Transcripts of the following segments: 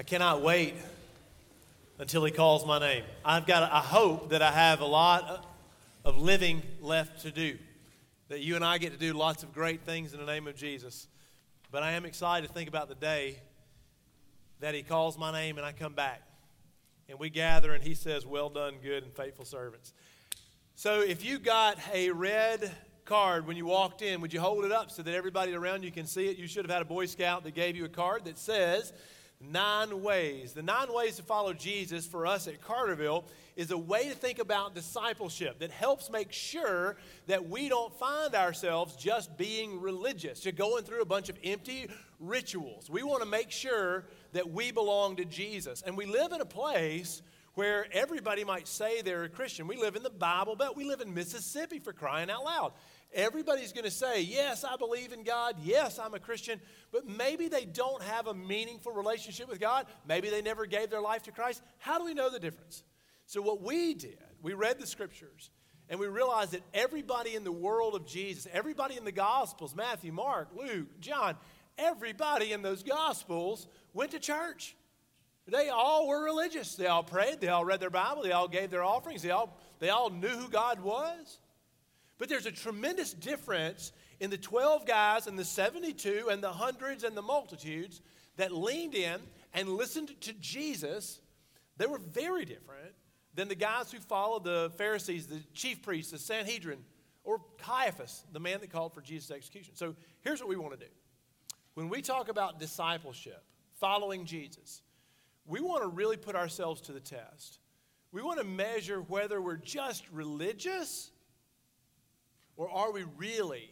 I cannot wait until he calls my name. I've got, I hope that I have a lot of living left to do, that you and I get to do lots of great things in the name of Jesus. But I am excited to think about the day that he calls my name and I come back. And we gather and he says, Well done, good and faithful servants. So if you got a red card when you walked in, would you hold it up so that everybody around you can see it? You should have had a Boy Scout that gave you a card that says, nine ways. The nine ways to follow Jesus for us at Carterville is a way to think about discipleship that helps make sure that we don't find ourselves just being religious, just going through a bunch of empty rituals. We want to make sure that we belong to Jesus. And we live in a place where everybody might say they're a Christian. We live in the Bible Belt. We live in Mississippi for crying out loud. Everybody's going to say, Yes, I believe in God. Yes, I'm a Christian. But maybe they don't have a meaningful relationship with God. Maybe they never gave their life to Christ. How do we know the difference? So, what we did, we read the scriptures and we realized that everybody in the world of Jesus, everybody in the Gospels Matthew, Mark, Luke, John everybody in those Gospels went to church. They all were religious. They all prayed. They all read their Bible. They all gave their offerings. They all, they all knew who God was. But there's a tremendous difference in the 12 guys and the 72 and the hundreds and the multitudes that leaned in and listened to Jesus. They were very different than the guys who followed the Pharisees, the chief priests, the Sanhedrin, or Caiaphas, the man that called for Jesus' execution. So here's what we want to do. When we talk about discipleship, following Jesus, we want to really put ourselves to the test. We want to measure whether we're just religious or are we really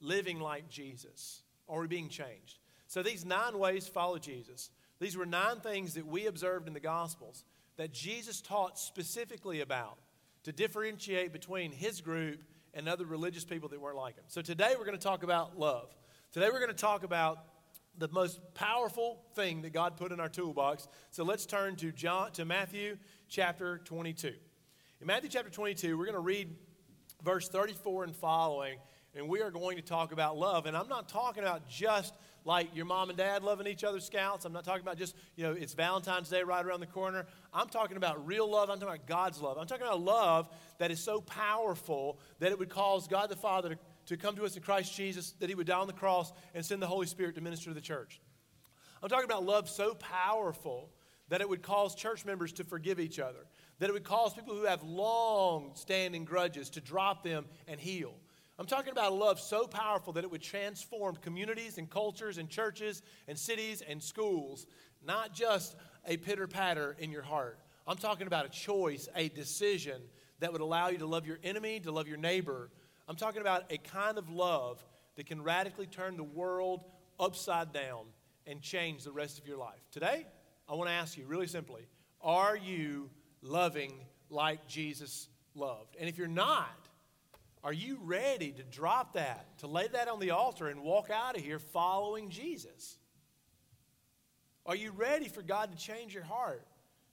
living like Jesus? Are we being changed? So, these nine ways to follow Jesus, these were nine things that we observed in the Gospels that Jesus taught specifically about to differentiate between his group and other religious people that weren't like him. So, today we're going to talk about love. Today we're going to talk about the most powerful thing that God put in our toolbox. So let's turn to John to Matthew chapter 22. In Matthew chapter 22, we're going to read verse 34 and following, and we are going to talk about love. And I'm not talking about just like your mom and dad loving each other scouts. I'm not talking about just, you know, it's Valentine's Day right around the corner. I'm talking about real love. I'm talking about God's love. I'm talking about love that is so powerful that it would cause God the Father to, to come to us in Christ Jesus, that He would die on the cross and send the Holy Spirit to minister to the church. I'm talking about love so powerful that it would cause church members to forgive each other that it would cause people who have long standing grudges to drop them and heal. I'm talking about a love so powerful that it would transform communities and cultures and churches and cities and schools, not just a pitter patter in your heart. I'm talking about a choice, a decision that would allow you to love your enemy, to love your neighbor. I'm talking about a kind of love that can radically turn the world upside down and change the rest of your life. Today, I want to ask you really simply are you loving like Jesus loved. And if you're not, are you ready to drop that, to lay that on the altar and walk out of here following Jesus? Are you ready for God to change your heart,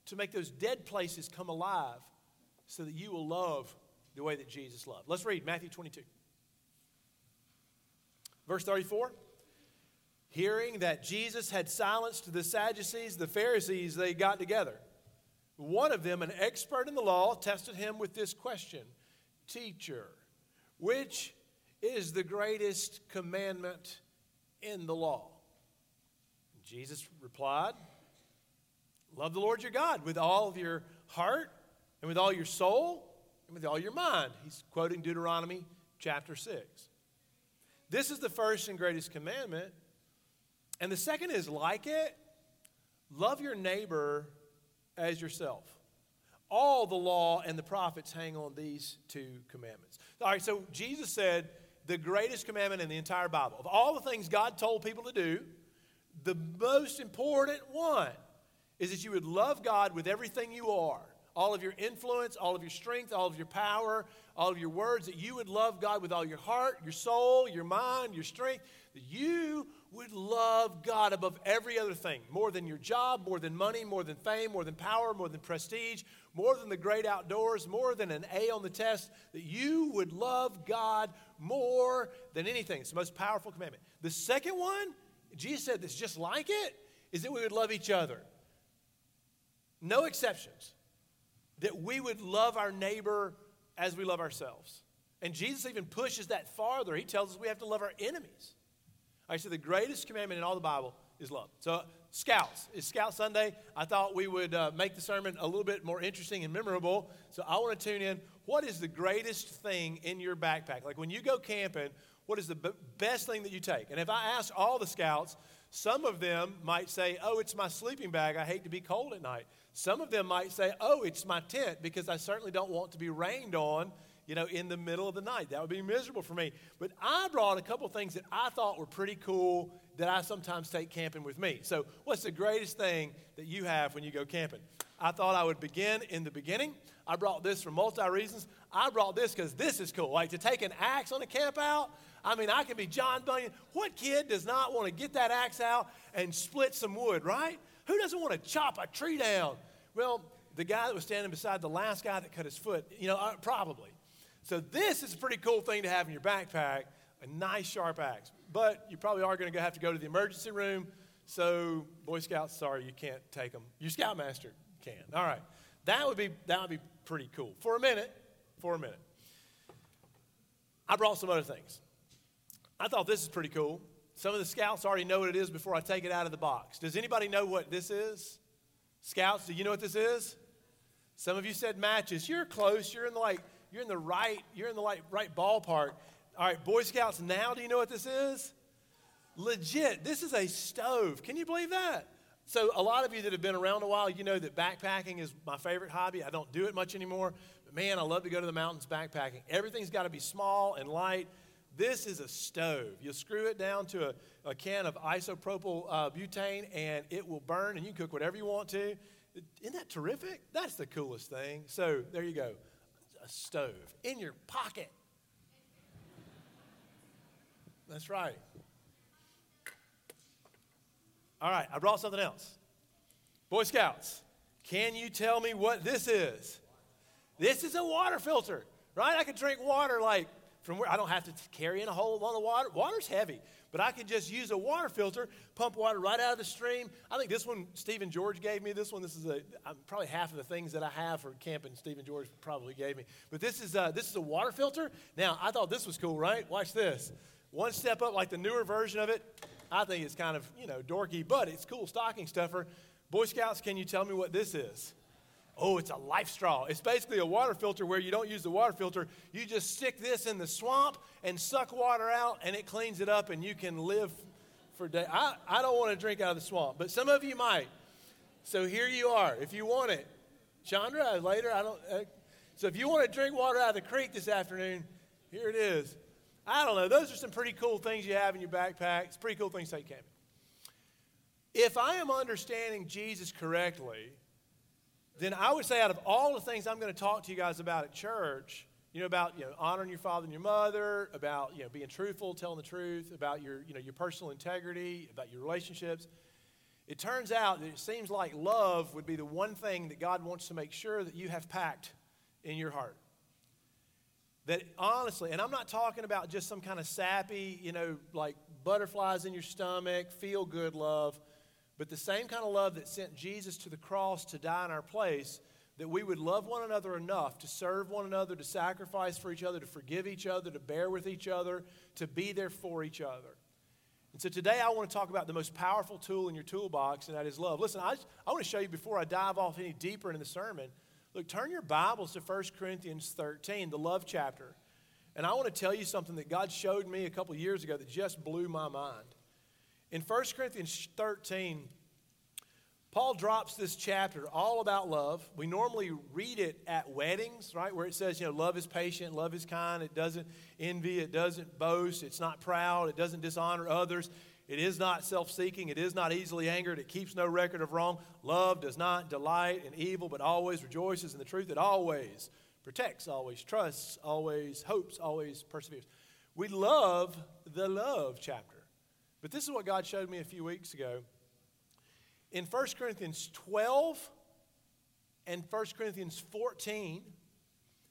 to make those dead places come alive so that you will love the way that Jesus loved? Let's read Matthew 22. Verse 34 Hearing that Jesus had silenced the Sadducees, the Pharisees, they got together one of them, an expert in the law, tested him with this question Teacher, which is the greatest commandment in the law? Jesus replied, Love the Lord your God with all of your heart and with all your soul and with all your mind. He's quoting Deuteronomy chapter 6. This is the first and greatest commandment. And the second is like it love your neighbor as yourself. All the law and the prophets hang on these two commandments. All right, so Jesus said the greatest commandment in the entire Bible, of all the things God told people to do, the most important one is that you would love God with everything you are all of your influence, all of your strength, all of your power, all of your words, that you would love God with all your heart, your soul, your mind, your strength, that you would love God above every other thing, more than your job, more than money, more than fame, more than power, more than prestige, more than the great outdoors, more than an A on the test, that you would love God more than anything. It's the most powerful commandment. The second one, Jesus said that's just like it, is that we would love each other. no exceptions, that we would love our neighbor as we love ourselves. And Jesus even pushes that farther. He tells us we have to love our enemies. I so the greatest commandment in all the Bible is love. So, Scouts, it's Scout Sunday. I thought we would uh, make the sermon a little bit more interesting and memorable. So, I want to tune in. What is the greatest thing in your backpack? Like when you go camping, what is the b- best thing that you take? And if I ask all the Scouts, some of them might say, Oh, it's my sleeping bag. I hate to be cold at night. Some of them might say, Oh, it's my tent because I certainly don't want to be rained on you know, in the middle of the night. That would be miserable for me. But I brought a couple things that I thought were pretty cool that I sometimes take camping with me. So, what's the greatest thing that you have when you go camping? I thought I would begin in the beginning. I brought this for multi reasons. I brought this because this is cool. Like to take an axe on a camp out. I mean, I can be John Bunyan. What kid does not want to get that axe out and split some wood, right? Who doesn't want to chop a tree down? Well, the guy that was standing beside the last guy that cut his foot, you know, uh, probably. So this is a pretty cool thing to have in your backpack, a nice sharp axe. But you probably are going to have to go to the emergency room. So Boy Scouts, sorry, you can't take them. Your Scoutmaster can. All right. That would be that would be pretty cool. For a minute, for a minute. I brought some other things. I thought this is pretty cool. Some of the scouts already know what it is before I take it out of the box. Does anybody know what this is? Scouts, do you know what this is? Some of you said matches. You're close. You're in the like you're in the right, you're in the like, right ballpark. All right, Boy Scouts now, do you know what this is? Legit, this is a stove. Can you believe that? So, a lot of you that have been around a while, you know that backpacking is my favorite hobby. I don't do it much anymore, but man, I love to go to the mountains backpacking. Everything's got to be small and light. This is a stove. You screw it down to a, a can of isopropyl uh, butane and it will burn and you can cook whatever you want to. Isn't that terrific? That's the coolest thing. So, there you go stove in your pocket. That's right. All right, I brought something else. Boy Scouts, can you tell me what this is? This is a water filter, right? I can drink water like from where I don't have to carry in a whole lot of water. Water's heavy. But I could just use a water filter, pump water right out of the stream. I think this one, Stephen George gave me this one. This is a, probably half of the things that I have for camping, Stephen George probably gave me. But this is, a, this is a water filter. Now, I thought this was cool, right? Watch this. One step up, like the newer version of it. I think it's kind of, you know, dorky, but it's cool stocking stuffer. Boy Scouts, can you tell me what this is? Oh, it's a life straw. It's basically a water filter where you don't use the water filter. You just stick this in the swamp and suck water out, and it cleans it up, and you can live for days. I, I don't want to drink out of the swamp, but some of you might. So here you are, if you want it. Chandra, later, I don't. Uh, so if you want to drink water out of the creek this afternoon, here it is. I don't know. Those are some pretty cool things you have in your backpack. It's pretty cool things to take camping. If I am understanding Jesus correctly, then I would say out of all the things I'm going to talk to you guys about at church, you know, about you know, honoring your father and your mother, about you know, being truthful, telling the truth, about your, you know, your personal integrity, about your relationships. It turns out that it seems like love would be the one thing that God wants to make sure that you have packed in your heart. That honestly, and I'm not talking about just some kind of sappy, you know, like butterflies in your stomach, feel good love. But the same kind of love that sent Jesus to the cross to die in our place, that we would love one another enough to serve one another, to sacrifice for each other, to forgive each other, to bear with each other, to be there for each other. And so today I want to talk about the most powerful tool in your toolbox, and that is love. Listen, I, I want to show you before I dive off any deeper into the sermon. Look, turn your Bibles to 1 Corinthians 13, the love chapter. And I want to tell you something that God showed me a couple years ago that just blew my mind. In 1 Corinthians 13, Paul drops this chapter all about love. We normally read it at weddings, right? Where it says, you know, love is patient, love is kind, it doesn't envy, it doesn't boast, it's not proud, it doesn't dishonor others, it is not self seeking, it is not easily angered, it keeps no record of wrong. Love does not delight in evil, but always rejoices in the truth. It always protects, always trusts, always hopes, always perseveres. We love the love chapter. But this is what God showed me a few weeks ago. In 1 Corinthians 12 and 1 Corinthians 14,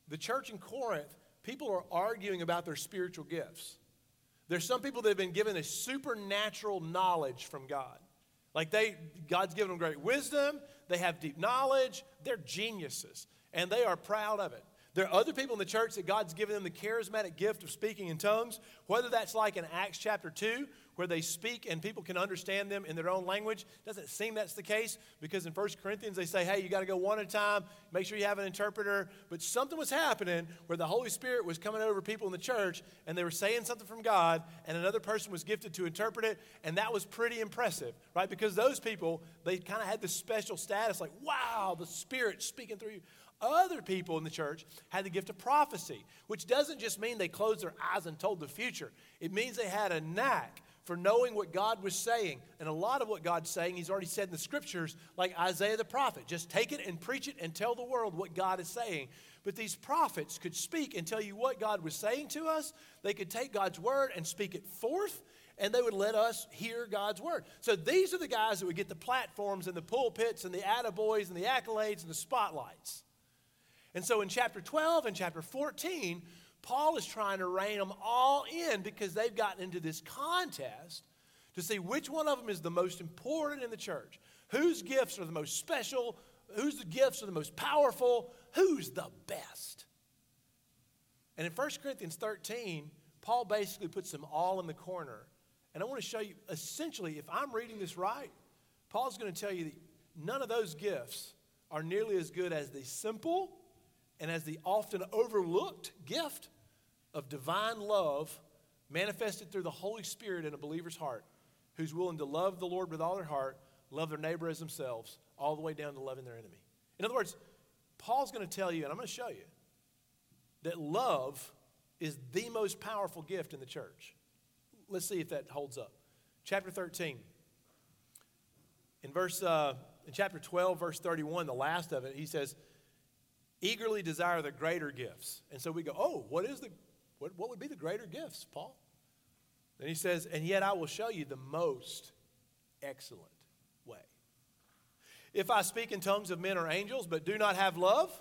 the church in Corinth, people are arguing about their spiritual gifts. There's some people that have been given a supernatural knowledge from God. Like they, God's given them great wisdom, they have deep knowledge, they're geniuses, and they are proud of it. There are other people in the church that God's given them the charismatic gift of speaking in tongues, whether that's like in Acts chapter 2, where they speak and people can understand them in their own language. Doesn't seem that's the case because in 1 Corinthians they say, hey, you got to go one at a time, make sure you have an interpreter. But something was happening where the Holy Spirit was coming over people in the church and they were saying something from God and another person was gifted to interpret it. And that was pretty impressive, right? Because those people, they kind of had this special status like, wow, the Spirit speaking through you. Other people in the church had the gift of prophecy, which doesn't just mean they closed their eyes and told the future. It means they had a knack for knowing what God was saying. And a lot of what God's saying, He's already said in the scriptures, like Isaiah the prophet. Just take it and preach it and tell the world what God is saying. But these prophets could speak and tell you what God was saying to us. They could take God's word and speak it forth, and they would let us hear God's word. So these are the guys that would get the platforms and the pulpits and the attaboys and the accolades and the spotlights. And so in chapter 12 and chapter 14, Paul is trying to rein them all in because they've gotten into this contest to see which one of them is the most important in the church. Whose gifts are the most special? Whose gifts are the most powerful? Who's the best? And in 1 Corinthians 13, Paul basically puts them all in the corner. And I want to show you essentially, if I'm reading this right, Paul's going to tell you that none of those gifts are nearly as good as the simple and as the often overlooked gift of divine love manifested through the Holy Spirit in a believer's heart who's willing to love the Lord with all their heart, love their neighbor as themselves, all the way down to loving their enemy. In other words, Paul's going to tell you, and I'm going to show you, that love is the most powerful gift in the church. Let's see if that holds up. Chapter 13. In verse uh, in chapter 12, verse 31, the last of it, he says, eagerly desire the greater gifts. And so we go, oh, what is the what, what would be the greater gifts, Paul? Then he says, and yet I will show you the most excellent way. If I speak in tongues of men or angels, but do not have love,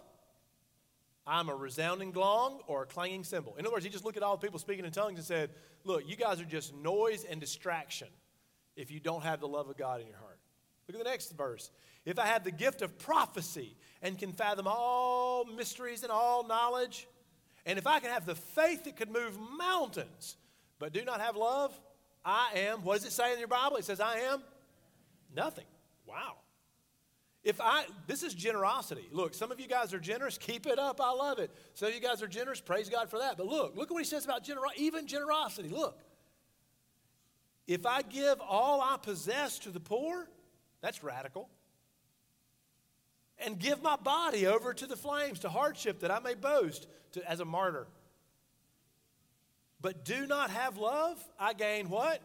I'm a resounding gong or a clanging cymbal. In other words, he just looked at all the people speaking in tongues and said, Look, you guys are just noise and distraction if you don't have the love of God in your heart. Look at the next verse. If I have the gift of prophecy and can fathom all mysteries and all knowledge, and if I can have the faith that could move mountains, but do not have love, I am, what does it say in your Bible? It says, I am nothing. Wow. If I, this is generosity. Look, some of you guys are generous. Keep it up. I love it. Some of you guys are generous. Praise God for that. But look, look at what he says about generosity, even generosity. Look. If I give all I possess to the poor, that's radical and give my body over to the flames, to hardship, that I may boast to, as a martyr. But do not have love, I gain what?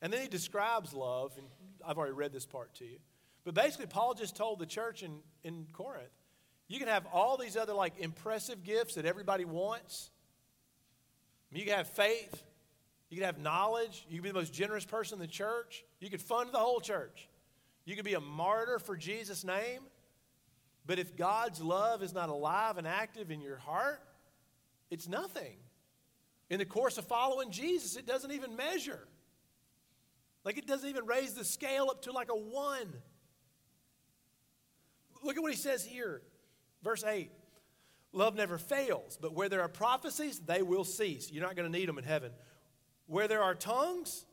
And then he describes love, and I've already read this part to you. But basically, Paul just told the church in, in Corinth you can have all these other like impressive gifts that everybody wants. You can have faith, you can have knowledge, you can be the most generous person in the church, you could fund the whole church. You can be a martyr for Jesus' name, but if God's love is not alive and active in your heart, it's nothing. In the course of following Jesus, it doesn't even measure. Like it doesn't even raise the scale up to like a one. Look at what he says here, verse 8. Love never fails, but where there are prophecies, they will cease. You're not going to need them in heaven. Where there are tongues,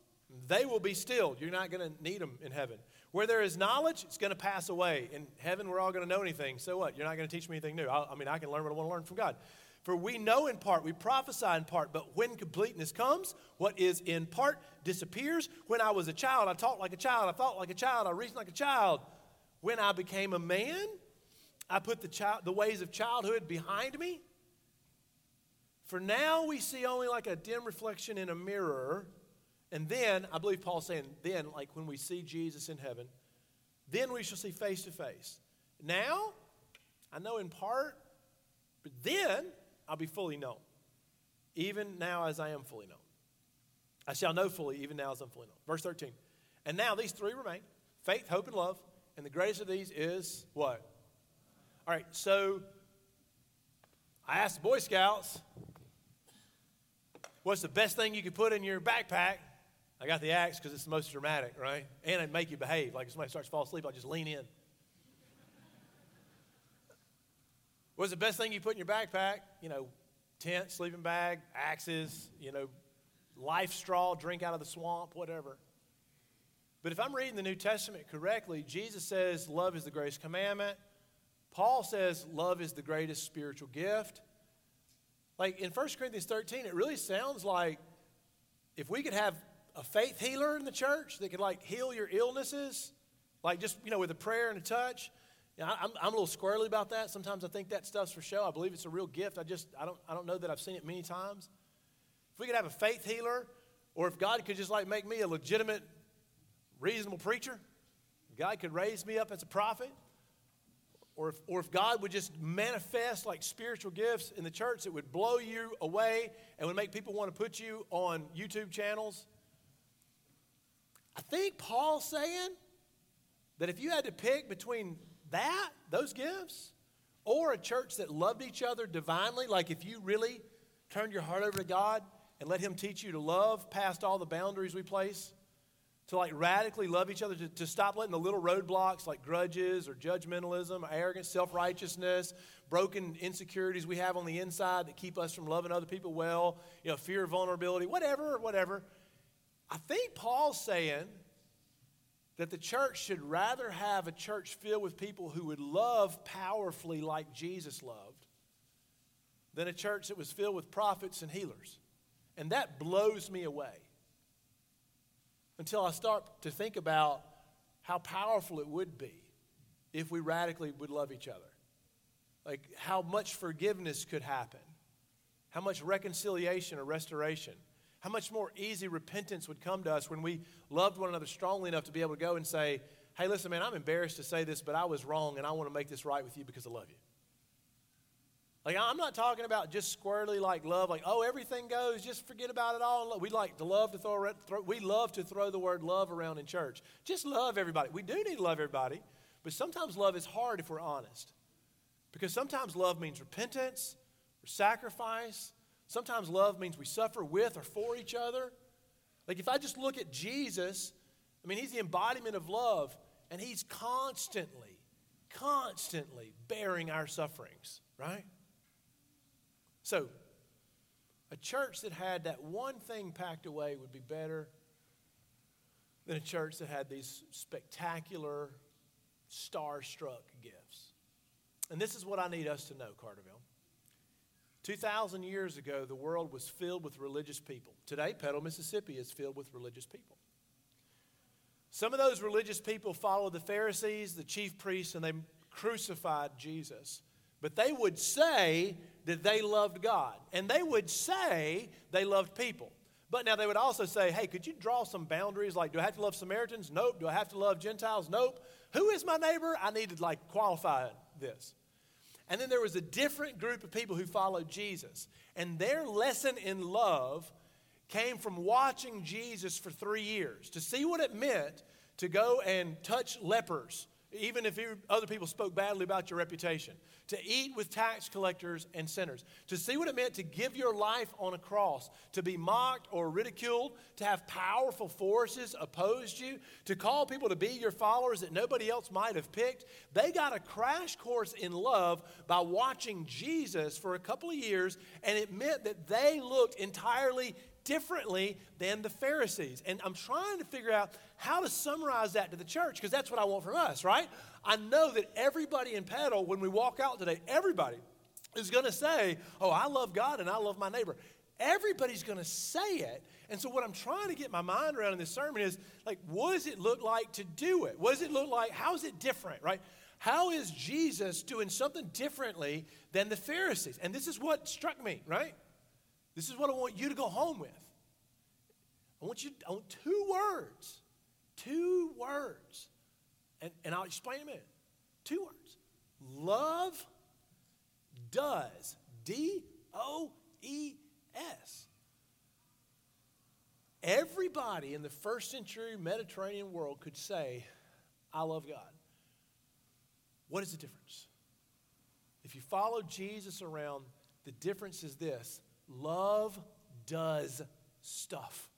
they will be stilled. You're not going to need them in heaven. Where there is knowledge, it's going to pass away. In heaven, we're all going to know anything. So what? You're not going to teach me anything new. I, I mean, I can learn what I want to learn from God. For we know in part, we prophesy in part, but when completeness comes, what is in part disappears. When I was a child, I talked like a child, I thought like a child, I reasoned like a child. When I became a man, I put the, child, the ways of childhood behind me. For now we see only like a dim reflection in a mirror. And then, I believe Paul's saying, then, like when we see Jesus in heaven, then we shall see face to face. Now, I know in part, but then I'll be fully known, even now as I am fully known. I shall know fully, even now as I'm fully known. Verse 13. And now these three remain faith, hope, and love. And the greatest of these is what? All right, so I asked the Boy Scouts, what's the best thing you could put in your backpack? I got the axe because it's the most dramatic, right? And it make you behave. Like if somebody starts to fall asleep, I'll just lean in. What's the best thing you put in your backpack? You know, tent, sleeping bag, axes, you know, life straw, drink out of the swamp, whatever. But if I'm reading the New Testament correctly, Jesus says love is the greatest commandment. Paul says love is the greatest spiritual gift. Like in 1 Corinthians 13, it really sounds like if we could have a faith healer in the church that could like heal your illnesses, like just, you know, with a prayer and a touch, you know, I'm, I'm a little squirrely about that. Sometimes I think that stuff's for show. I believe it's a real gift. I just, I don't, I don't know that I've seen it many times. If we could have a faith healer, or if God could just like make me a legitimate, reasonable preacher, God could raise me up as a prophet, or if, or if God would just manifest like spiritual gifts in the church that would blow you away and would make people want to put you on YouTube channels. I think Paul's saying that if you had to pick between that, those gifts, or a church that loved each other divinely, like if you really turned your heart over to God and let Him teach you to love past all the boundaries we place, to like radically love each other, to, to stop letting the little roadblocks like grudges or judgmentalism, or arrogance, self righteousness, broken insecurities we have on the inside that keep us from loving other people well, you know, fear of vulnerability, whatever, whatever. I think Paul's saying that the church should rather have a church filled with people who would love powerfully like Jesus loved than a church that was filled with prophets and healers. And that blows me away until I start to think about how powerful it would be if we radically would love each other. Like how much forgiveness could happen, how much reconciliation or restoration how much more easy repentance would come to us when we loved one another strongly enough to be able to go and say, Hey, listen, man, I'm embarrassed to say this, but I was wrong and I want to make this right with you because I love you. Like, I'm not talking about just squarely like love, like, oh, everything goes, just forget about it all. We like to love to throw, we love to throw the word love around in church. Just love everybody. We do need to love everybody, but sometimes love is hard if we're honest. Because sometimes love means repentance or sacrifice Sometimes love means we suffer with or for each other. Like if I just look at Jesus, I mean, he's the embodiment of love, and he's constantly, constantly bearing our sufferings, right? So, a church that had that one thing packed away would be better than a church that had these spectacular, star-struck gifts. And this is what I need us to know, Carterville. 2,000 years ago, the world was filled with religious people. Today, Petal, Mississippi is filled with religious people. Some of those religious people followed the Pharisees, the chief priests, and they crucified Jesus. But they would say that they loved God, and they would say they loved people. But now they would also say, hey, could you draw some boundaries? Like, do I have to love Samaritans? Nope. Do I have to love Gentiles? Nope. Who is my neighbor? I need to like qualify this. And then there was a different group of people who followed Jesus. And their lesson in love came from watching Jesus for three years to see what it meant to go and touch lepers even if other people spoke badly about your reputation, to eat with tax collectors and sinners, to see what it meant to give your life on a cross, to be mocked or ridiculed, to have powerful forces opposed you, to call people to be your followers that nobody else might have picked. They got a crash course in love by watching Jesus for a couple of years, and it meant that they looked entirely differently than the Pharisees. And I'm trying to figure out how to summarize that to the church because that's what I want from us, right? I know that everybody in Petal, when we walk out today, everybody is going to say, Oh, I love God and I love my neighbor. Everybody's going to say it. And so, what I'm trying to get my mind around in this sermon is like, what does it look like to do it? What does it look like? How is it different, right? How is Jesus doing something differently than the Pharisees? And this is what struck me, right? This is what I want you to go home with. I want you, I want two words. Two words. And, and I'll explain in a minute. Two words. Love does. D O E S. Everybody in the first century Mediterranean world could say, I love God. What is the difference? If you follow Jesus around, the difference is this Love does stuff.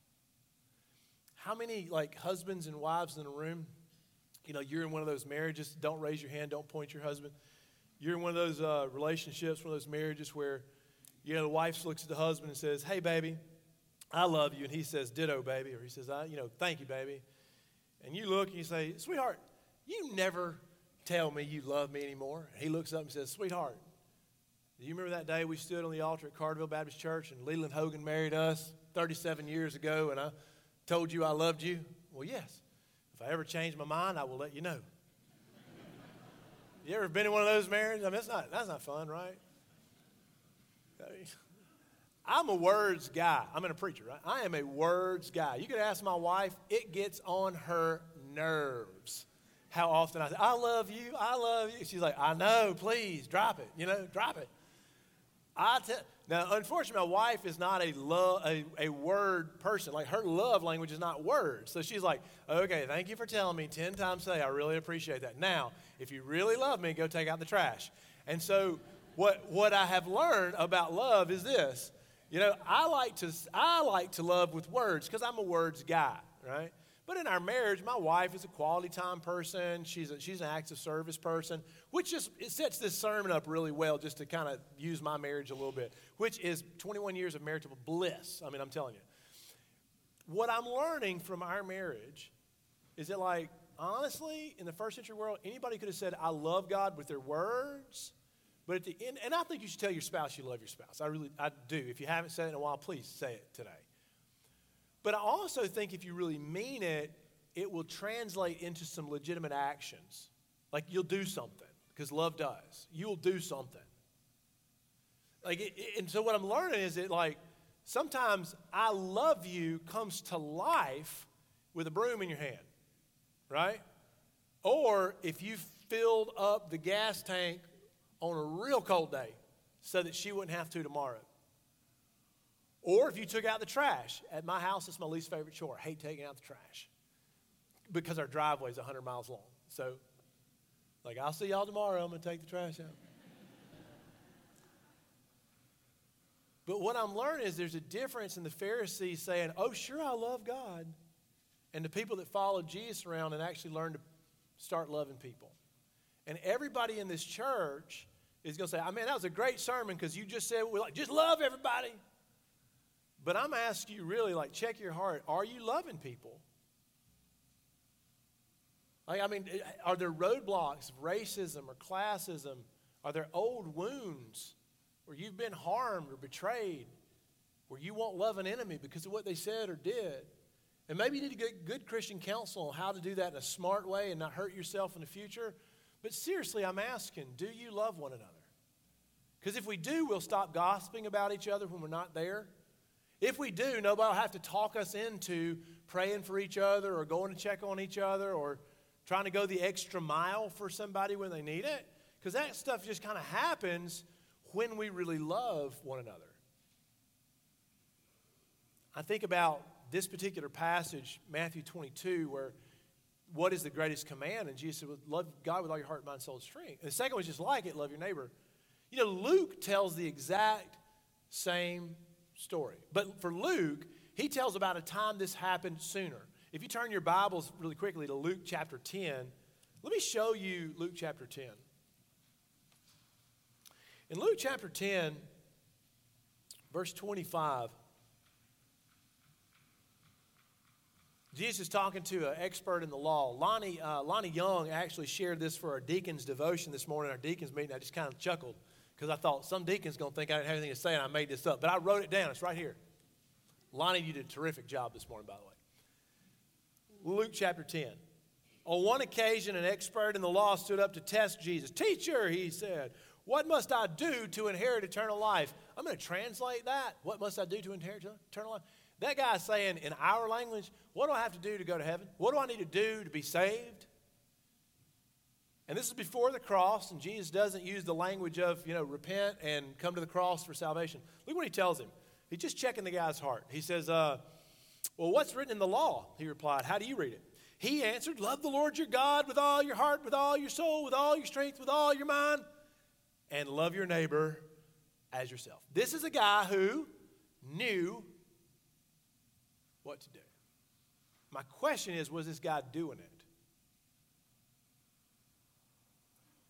How many like husbands and wives in the room? You know, you're in one of those marriages. Don't raise your hand. Don't point your husband. You're in one of those uh, relationships, one of those marriages where, you know, the wife looks at the husband and says, "Hey, baby, I love you," and he says, "Ditto, baby," or he says, "I, you know, thank you, baby." And you look and you say, "Sweetheart, you never tell me you love me anymore." And he looks up and says, "Sweetheart, do you remember that day we stood on the altar at Carterville Baptist Church and Leland Hogan married us 37 years ago, and I told you I loved you?" Well, yes. If I ever change my mind, I will let you know. you ever been in one of those marriages? I mean, that's not, that's not fun, right? I'm a words guy. I'm in a preacher, right? I am a words guy. You could ask my wife, it gets on her nerves how often I say, I love you, I love you. She's like, I know, please, drop it, you know, drop it. I tell, now, unfortunately, my wife is not a, love, a, a word person. Like, her love language is not words. So she's like, okay, thank you for telling me 10 times today. I really appreciate that. Now, if you really love me, go take out the trash. And so, what, what I have learned about love is this. You know, I like to, I like to love with words because I'm a words guy, right? But in our marriage, my wife is a quality time person. She's, a, she's an acts of service person, which just it sets this sermon up really well just to kind of use my marriage a little bit, which is 21 years of marital bliss. I mean, I'm telling you. What I'm learning from our marriage is that, like, honestly, in the first century world, anybody could have said, I love God with their words. But at the end, and I think you should tell your spouse you love your spouse. I really, I do. If you haven't said it in a while, please say it today. But I also think if you really mean it, it will translate into some legitimate actions. Like you'll do something, because love does. You'll do something. Like, it, and so what I'm learning is that, like, sometimes I love you comes to life with a broom in your hand, right? Or if you filled up the gas tank on a real cold day so that she wouldn't have to tomorrow. Or if you took out the trash. At my house, it's my least favorite chore. I hate taking out the trash because our driveway is 100 miles long. So, like, I'll see y'all tomorrow. I'm going to take the trash out. but what I'm learning is there's a difference in the Pharisees saying, Oh, sure, I love God, and the people that follow Jesus around and actually learn to start loving people. And everybody in this church is going to say, I mean, that was a great sermon because you just said, we like, just love everybody. But I'm asking you really, like, check your heart. Are you loving people? Like, I mean, eh, are there roadblocks of racism or classism? Are there old wounds where you've been harmed or betrayed, where you won't love an enemy because of what they said or did? And maybe you need to get good Christian counsel on how to do that in a smart way and not hurt yourself in the future. But seriously, I'm asking do you love one another? Because if we do, we'll stop gossiping about each other when we're not there. If we do, nobody will have to talk us into praying for each other or going to check on each other or trying to go the extra mile for somebody when they need it. Because that stuff just kind of happens when we really love one another. I think about this particular passage, Matthew 22, where what is the greatest command? And Jesus said, Love God with all your heart, mind, soul, and strength. And the second was just like it, love your neighbor. You know, Luke tells the exact same story. But for Luke, he tells about a time this happened sooner. If you turn your Bibles really quickly to Luke chapter 10, let me show you Luke chapter 10. In Luke chapter 10, verse 25, Jesus is talking to an expert in the law. Lonnie, uh, Lonnie Young actually shared this for our deacons' devotion this morning, our deacons' meeting. I just kind of chuckled because I thought some deacon's going to think I didn't have anything to say and I made this up. But I wrote it down. It's right here. Lonnie, you did a terrific job this morning, by the way. Luke chapter 10. On one occasion, an expert in the law stood up to test Jesus. Teacher, he said, what must I do to inherit eternal life? I'm going to translate that. What must I do to inherit eternal life? That guy's saying in our language, what do I have to do to go to heaven? What do I need to do to be saved? And this is before the cross, and Jesus doesn't use the language of, you know, repent and come to the cross for salvation. Look what he tells him. He's just checking the guy's heart. He says, uh, Well, what's written in the law? He replied, How do you read it? He answered, Love the Lord your God with all your heart, with all your soul, with all your strength, with all your mind, and love your neighbor as yourself. This is a guy who knew what to do. My question is was this guy doing it?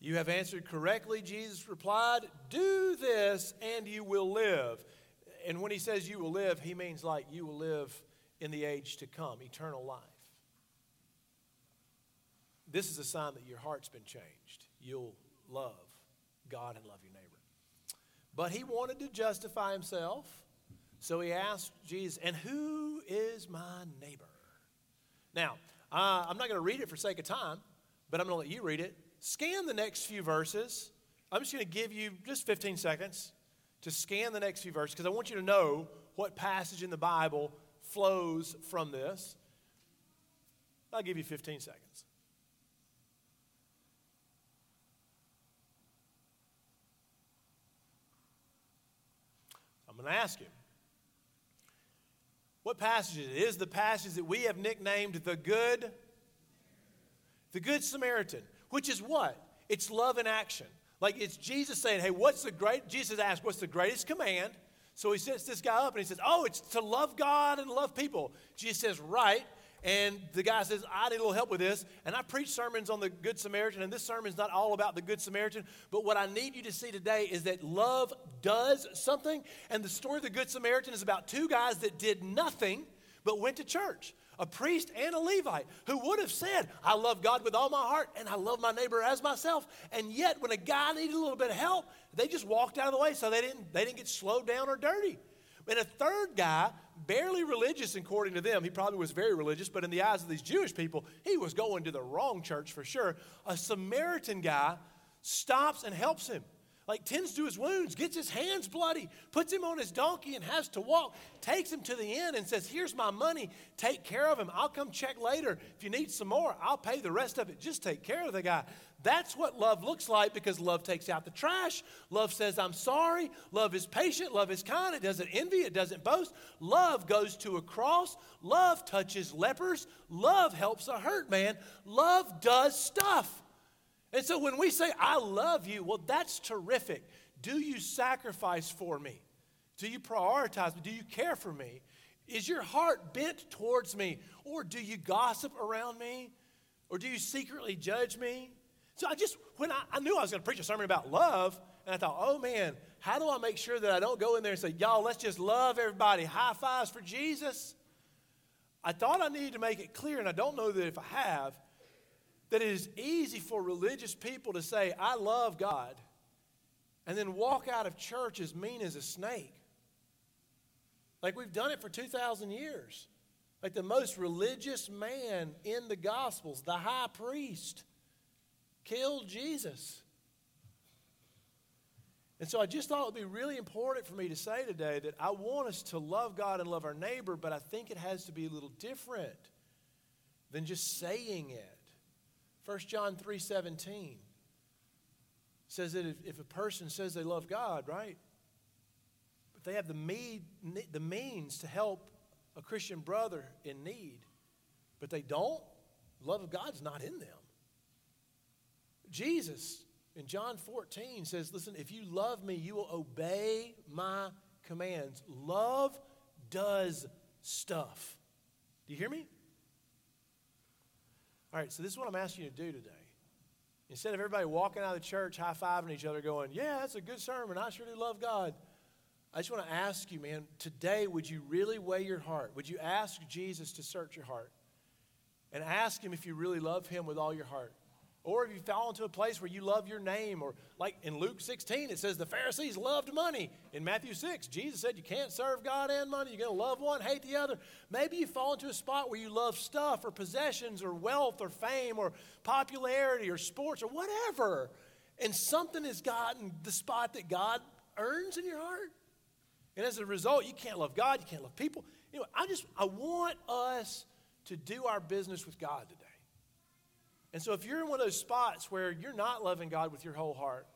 You have answered correctly, Jesus replied. Do this and you will live. And when he says you will live, he means like you will live in the age to come, eternal life. This is a sign that your heart's been changed. You'll love God and love your neighbor. But he wanted to justify himself, so he asked Jesus, And who is my neighbor? Now, uh, I'm not going to read it for sake of time, but I'm going to let you read it. Scan the next few verses. I'm just going to give you just 15 seconds to scan the next few verses because I want you to know what passage in the Bible flows from this. I'll give you 15 seconds. I'm going to ask you. What passage is it is the passage that we have nicknamed the good the good Samaritan, which is what? It's love in action. Like it's Jesus saying, "Hey, what's the great Jesus asked, what's the greatest command?" So he sets this guy up and he says, Oh, it's to love God and love people. Jesus says, Right. And the guy says, I need a little help with this. And I preach sermons on the Good Samaritan, and this sermon is not all about the Good Samaritan. But what I need you to see today is that love does something. And the story of the Good Samaritan is about two guys that did nothing but went to church a priest and a Levite, who would have said, I love God with all my heart and I love my neighbor as myself. And yet, when a guy needed a little bit of help, they just walked out of the way so they didn't, they didn't get slowed down or dirty. And a third guy, barely religious according to them, he probably was very religious, but in the eyes of these Jewish people, he was going to the wrong church for sure. A Samaritan guy stops and helps him like tends to his wounds, gets his hands bloody, puts him on his donkey and has to walk, takes him to the inn and says, Here's my money, take care of him. I'll come check later. If you need some more, I'll pay the rest of it. Just take care of the guy. That's what love looks like because love takes out the trash. Love says, I'm sorry. Love is patient. Love is kind. It doesn't envy. It doesn't boast. Love goes to a cross. Love touches lepers. Love helps a hurt man. Love does stuff. And so when we say, I love you, well, that's terrific. Do you sacrifice for me? Do you prioritize me? Do you care for me? Is your heart bent towards me? Or do you gossip around me? Or do you secretly judge me? So I just, when I, I knew I was going to preach a sermon about love, and I thought, oh man, how do I make sure that I don't go in there and say, y'all, let's just love everybody, high fives for Jesus? I thought I needed to make it clear, and I don't know that if I have, that it is easy for religious people to say, I love God, and then walk out of church as mean as a snake. Like we've done it for 2,000 years. Like the most religious man in the Gospels, the high priest, killed Jesus. And so I just thought it would be really important for me to say today that I want us to love God and love our neighbor, but I think it has to be a little different than just saying it. 1 John 3:17 says that if, if a person says they love God, right? But they have the, mead, the means to help a Christian brother in need, but they don't, love of God's not in them. Jesus in John 14 says, Listen, if you love me, you will obey my commands. Love does stuff. Do you hear me? All right, so this is what I'm asking you to do today. Instead of everybody walking out of the church high fiving each other, going, Yeah, that's a good sermon. I sure do love God. I just want to ask you, man, today, would you really weigh your heart? Would you ask Jesus to search your heart? And ask Him if you really love Him with all your heart. Or if you fall into a place where you love your name, or like in Luke 16, it says the Pharisees loved money. In Matthew 6, Jesus said you can't serve God and money. You're going to love one, hate the other. Maybe you fall into a spot where you love stuff or possessions or wealth or fame or popularity or sports or whatever. And something has gotten the spot that God earns in your heart. And as a result, you can't love God, you can't love people. Anyway, I just I want us to do our business with God today. And so, if you're in one of those spots where you're not loving God with your whole heart,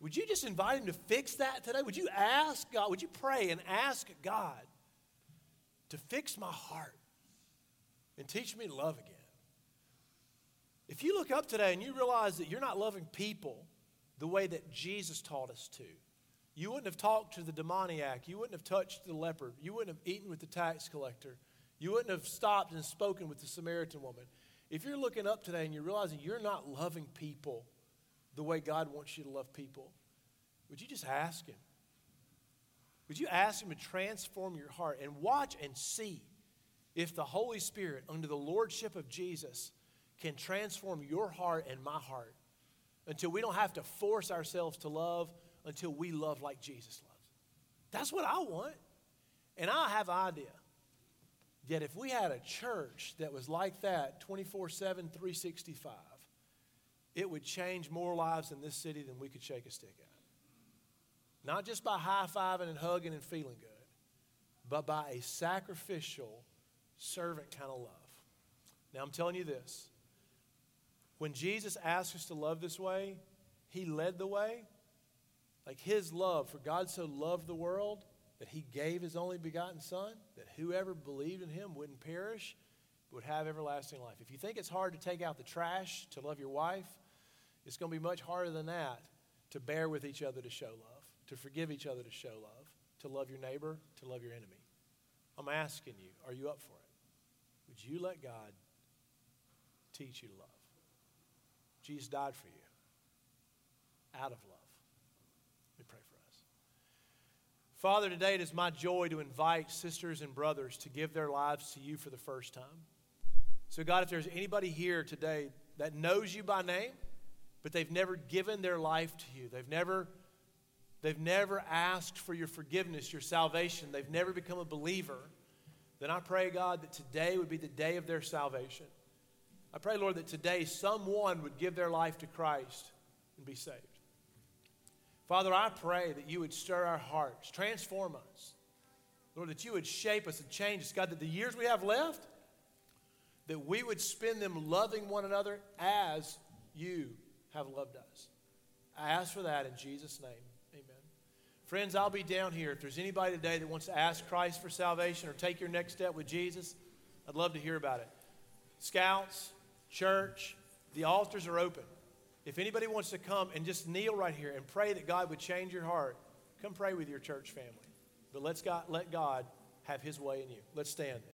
would you just invite Him to fix that today? Would you ask God, would you pray and ask God to fix my heart and teach me to love again? If you look up today and you realize that you're not loving people the way that Jesus taught us to, you wouldn't have talked to the demoniac, you wouldn't have touched the leper, you wouldn't have eaten with the tax collector, You wouldn't have stopped and spoken with the Samaritan woman. If you're looking up today and you're realizing you're not loving people the way God wants you to love people, would you just ask Him? Would you ask Him to transform your heart and watch and see if the Holy Spirit, under the Lordship of Jesus, can transform your heart and my heart until we don't have to force ourselves to love until we love like Jesus loves? That's what I want. And I have an idea that if we had a church that was like that 24 7, 365, it would change more lives in this city than we could shake a stick at. Not just by high fiving and hugging and feeling good, but by a sacrificial, servant kind of love. Now, I'm telling you this when Jesus asked us to love this way, he led the way. Like his love, for God so loved the world that he gave his only begotten Son, that whoever believed in him wouldn't perish, but would have everlasting life. If you think it's hard to take out the trash to love your wife, it's going to be much harder than that to bear with each other to show love, to forgive each other to show love, to love your neighbor, to love your enemy. I'm asking you, are you up for it? Would you let God teach you to love? Jesus died for you out of love. Let me pray for us. Father, today it is my joy to invite sisters and brothers to give their lives to you for the first time. So, God, if there's anybody here today that knows you by name, but they've never given their life to you, they've never, they've never asked for your forgiveness, your salvation, they've never become a believer, then I pray, God, that today would be the day of their salvation. I pray, Lord, that today someone would give their life to Christ and be saved. Father, I pray that you would stir our hearts, transform us. Lord, that you would shape us and change us. God, that the years we have left, that we would spend them loving one another as you have loved us. I ask for that in Jesus' name. Amen. Friends, I'll be down here. If there's anybody today that wants to ask Christ for salvation or take your next step with Jesus, I'd love to hear about it. Scouts, church, the altars are open. If anybody wants to come and just kneel right here and pray that God would change your heart, come pray with your church family. But let's God, let God have his way in you. Let's stand.